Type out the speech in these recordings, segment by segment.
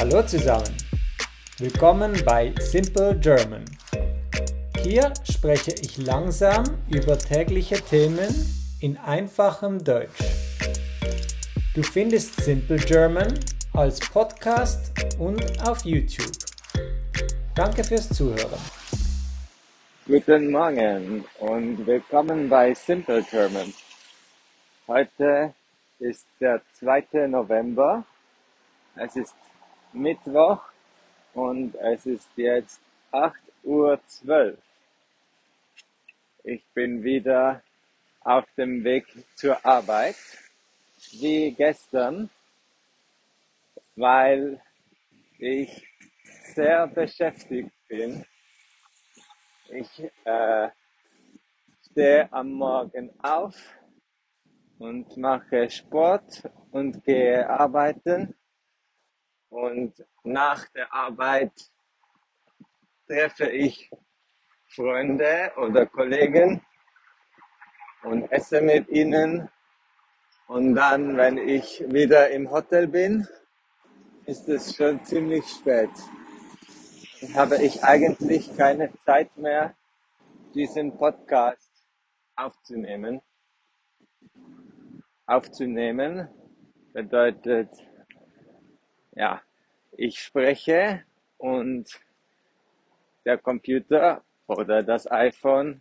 Hallo zusammen. Willkommen bei Simple German. Hier spreche ich langsam über tägliche Themen in einfachem Deutsch. Du findest Simple German als Podcast und auf YouTube. Danke fürs Zuhören. Guten Morgen und willkommen bei Simple German. Heute ist der 2. November. Es ist Mittwoch und es ist jetzt 8.12 Uhr. Ich bin wieder auf dem Weg zur Arbeit, wie gestern, weil ich sehr beschäftigt bin. Ich äh, stehe am Morgen auf und mache Sport und gehe arbeiten. Und nach der Arbeit treffe ich Freunde oder Kollegen und esse mit ihnen. Und dann, wenn ich wieder im Hotel bin, ist es schon ziemlich spät. Dann habe ich eigentlich keine Zeit mehr, diesen Podcast aufzunehmen. Aufzunehmen bedeutet, ja, ich spreche und der Computer oder das iPhone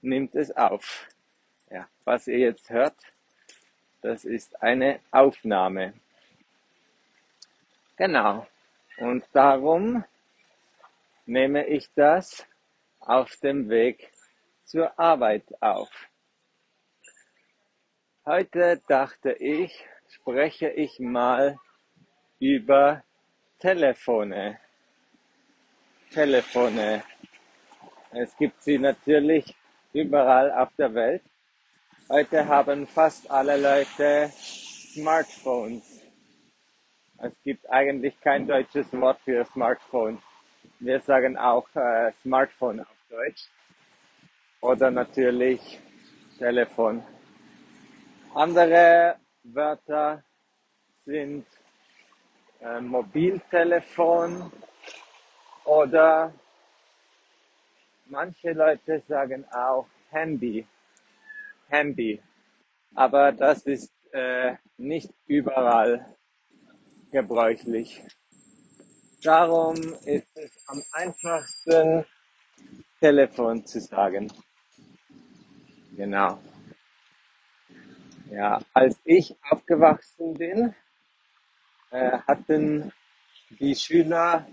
nimmt es auf. Ja, was ihr jetzt hört, das ist eine Aufnahme. Genau. Und darum nehme ich das auf dem Weg zur Arbeit auf. Heute dachte ich, spreche ich mal über Telefone. Telefone. Es gibt sie natürlich überall auf der Welt. Heute haben fast alle Leute Smartphones. Es gibt eigentlich kein deutsches Wort für Smartphone. Wir sagen auch äh, Smartphone auf Deutsch. Oder natürlich Telefon. Andere Wörter sind äh, Mobiltelefon oder manche Leute sagen auch Handy. Handy. Aber das ist äh, nicht überall gebräuchlich. Darum ist es am einfachsten, Telefon zu sagen. Genau. Ja, als ich aufgewachsen bin, äh, hatten die Schüler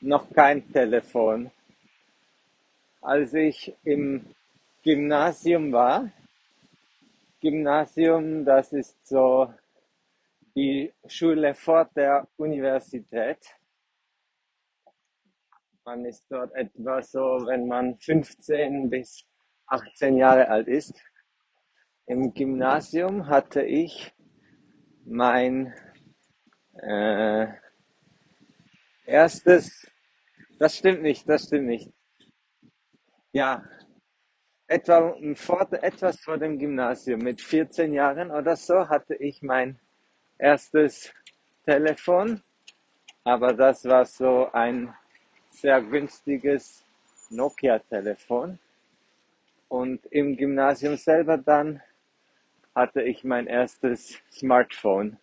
noch kein Telefon. Als ich im Gymnasium war, Gymnasium, das ist so die Schule vor der Universität. Man ist dort etwa so, wenn man 15 bis 18 Jahre alt ist. Im Gymnasium hatte ich mein äh, erstes, das stimmt nicht, das stimmt nicht. Ja, etwa vor, etwas vor dem Gymnasium, mit 14 Jahren oder so, hatte ich mein erstes Telefon, aber das war so ein sehr günstiges Nokia-Telefon. Und im Gymnasium selber dann hatte ich mein erstes Smartphone.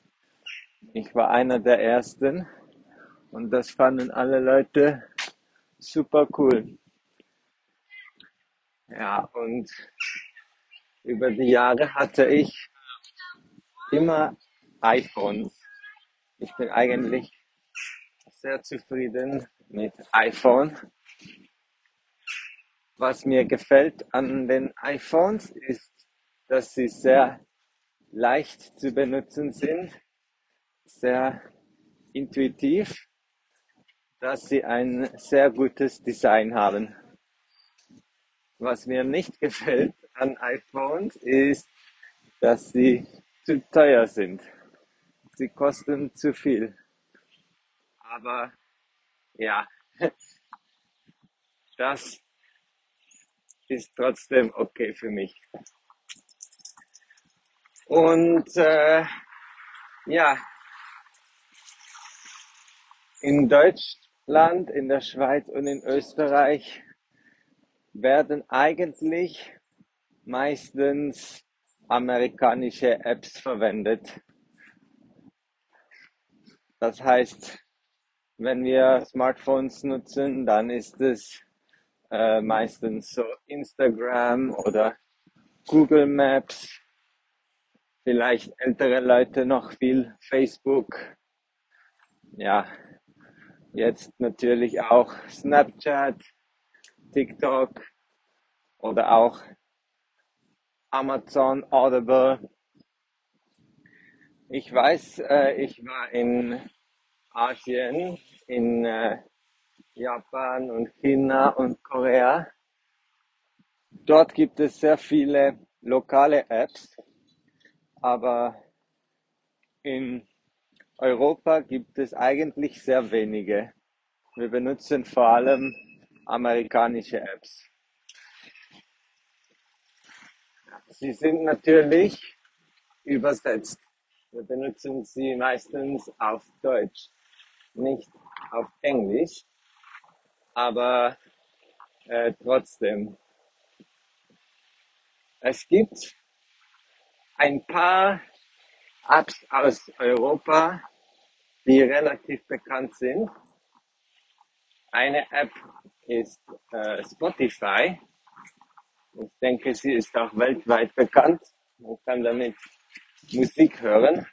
Ich war einer der ersten und das fanden alle Leute super cool. Ja, und über die Jahre hatte ich immer iPhones. Ich bin eigentlich sehr zufrieden mit iPhone. Was mir gefällt an den iPhones ist, dass sie sehr leicht zu benutzen sind, sehr intuitiv, dass sie ein sehr gutes Design haben. Was mir nicht gefällt an iPhones ist, dass sie zu teuer sind sie kosten zu viel. Aber ja, das ist trotzdem okay für mich. Und äh, ja, In Deutschland, in der Schweiz und in Österreich werden eigentlich meistens amerikanische Apps verwendet. Das heißt, wenn wir Smartphones nutzen, dann ist es äh, meistens so Instagram oder Google Maps, vielleicht ältere Leute noch viel Facebook. Ja, jetzt natürlich auch Snapchat, TikTok oder auch Amazon Audible. Ich weiß, äh, ich war in Asien, in äh, Japan und China und Korea. Dort gibt es sehr viele lokale Apps, aber in Europa gibt es eigentlich sehr wenige. Wir benutzen vor allem amerikanische Apps. Sie sind natürlich übersetzt. Wir benutzen sie meistens auf Deutsch, nicht auf Englisch, aber äh, trotzdem. Es gibt ein paar Apps aus Europa, die relativ bekannt sind. Eine App ist äh, Spotify. Ich denke, sie ist auch weltweit bekannt. Man kann damit Musik hören.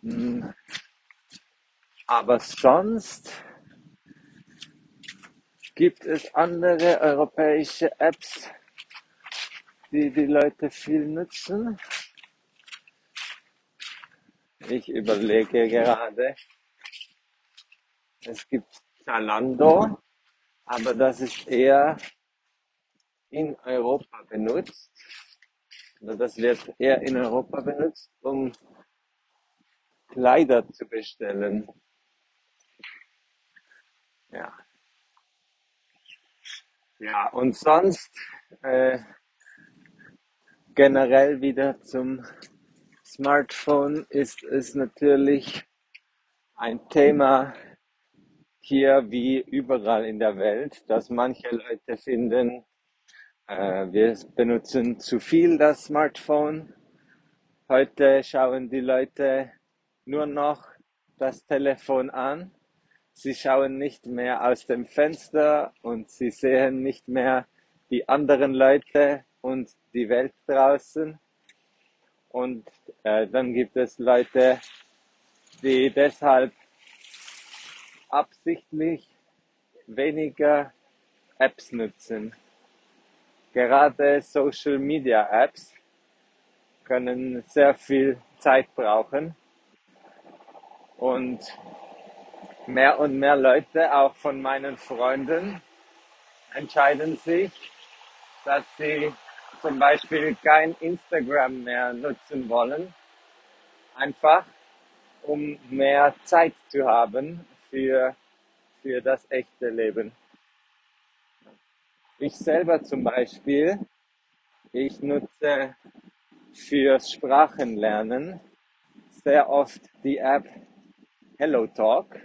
Hm. Aber sonst gibt es andere europäische Apps, die die Leute viel nutzen. Ich überlege gerade. Es gibt Zalando, aber das ist eher in Europa benutzt. Also das wird eher in Europa benutzt, um Kleider zu bestellen. Ja. Ja, und sonst äh, generell wieder zum Smartphone ist es natürlich ein Thema hier wie überall in der Welt, dass manche Leute finden, äh, wir benutzen zu viel das Smartphone. Heute schauen die Leute nur noch das Telefon an. Sie schauen nicht mehr aus dem Fenster und sie sehen nicht mehr die anderen Leute und die Welt draußen. Und äh, dann gibt es Leute, die deshalb absichtlich weniger Apps nutzen. Gerade Social Media Apps können sehr viel Zeit brauchen und mehr und mehr Leute, auch von meinen Freunden, entscheiden sich, dass sie zum Beispiel kein Instagram mehr nutzen wollen, einfach um mehr Zeit zu haben für, für das echte Leben. Ich selber zum Beispiel, ich nutze fürs Sprachenlernen sehr oft die App HelloTalk.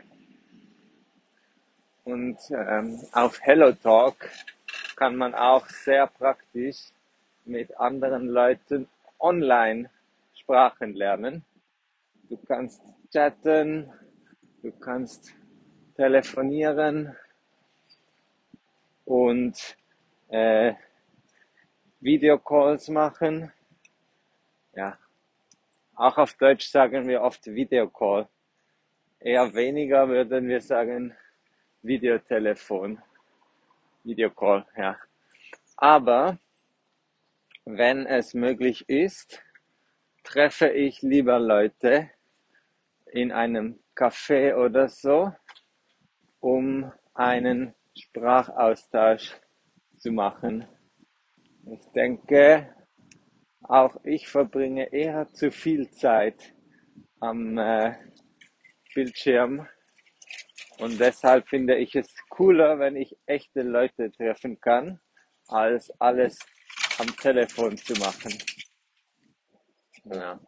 Und ähm, auf HelloTalk kann man auch sehr praktisch mit anderen Leuten online Sprachen lernen. Du kannst chatten, du kannst telefonieren und äh, Videocalls machen. Ja, auch auf Deutsch sagen wir oft Videocall. Eher weniger würden wir sagen Videotelefon. Videocall, ja. Aber wenn es möglich ist, treffe ich lieber Leute in einem Café oder so, um einen Sprachaustausch zu machen. Ich denke, auch ich verbringe eher zu viel Zeit am äh, Bildschirm und deshalb finde ich es cooler, wenn ich echte Leute treffen kann, als alles am Telefon zu machen. Ja.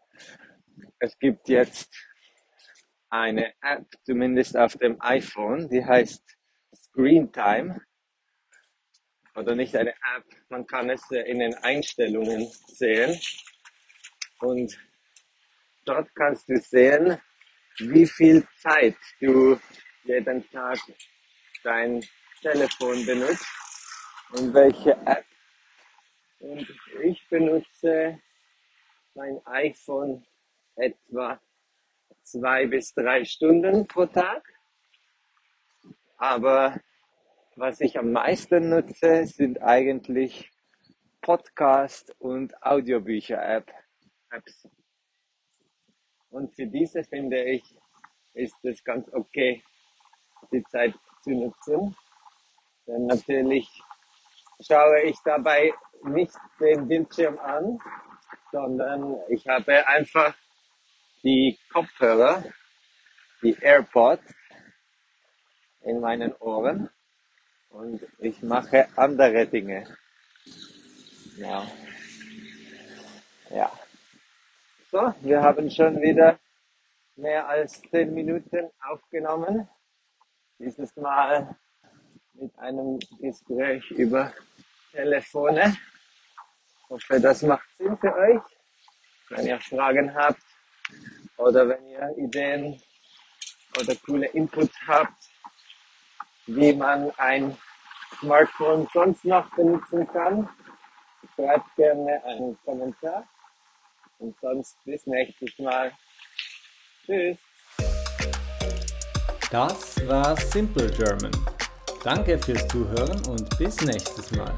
Es gibt jetzt eine App, zumindest auf dem iPhone, die heißt Screen Time. Oder nicht eine App, man kann es in den Einstellungen sehen. Und dort kannst du sehen, wie viel Zeit du jeden Tag dein Telefon benutzt und welche App. Und ich benutze mein iPhone etwa zwei bis drei Stunden pro Tag. Aber was ich am meisten nutze, sind eigentlich Podcast und Audiobücher-Apps. Und für diese finde ich, ist es ganz okay, die Zeit zu nutzen. Denn natürlich schaue ich dabei nicht den Bildschirm an, sondern ich habe einfach die Kopfhörer, die AirPods in meinen Ohren und ich mache andere Dinge. Ja. Ja. So, wir haben schon wieder mehr als zehn Minuten aufgenommen. Dieses Mal mit einem Gespräch über Telefone. Ich hoffe, das macht Sinn für euch. Wenn ihr Fragen habt oder wenn ihr Ideen oder coole Inputs habt, wie man ein Smartphone sonst noch benutzen kann, schreibt gerne einen Kommentar. Und sonst bis nächstes Mal. Tschüss. Das war Simple German. Danke fürs Zuhören und bis nächstes Mal.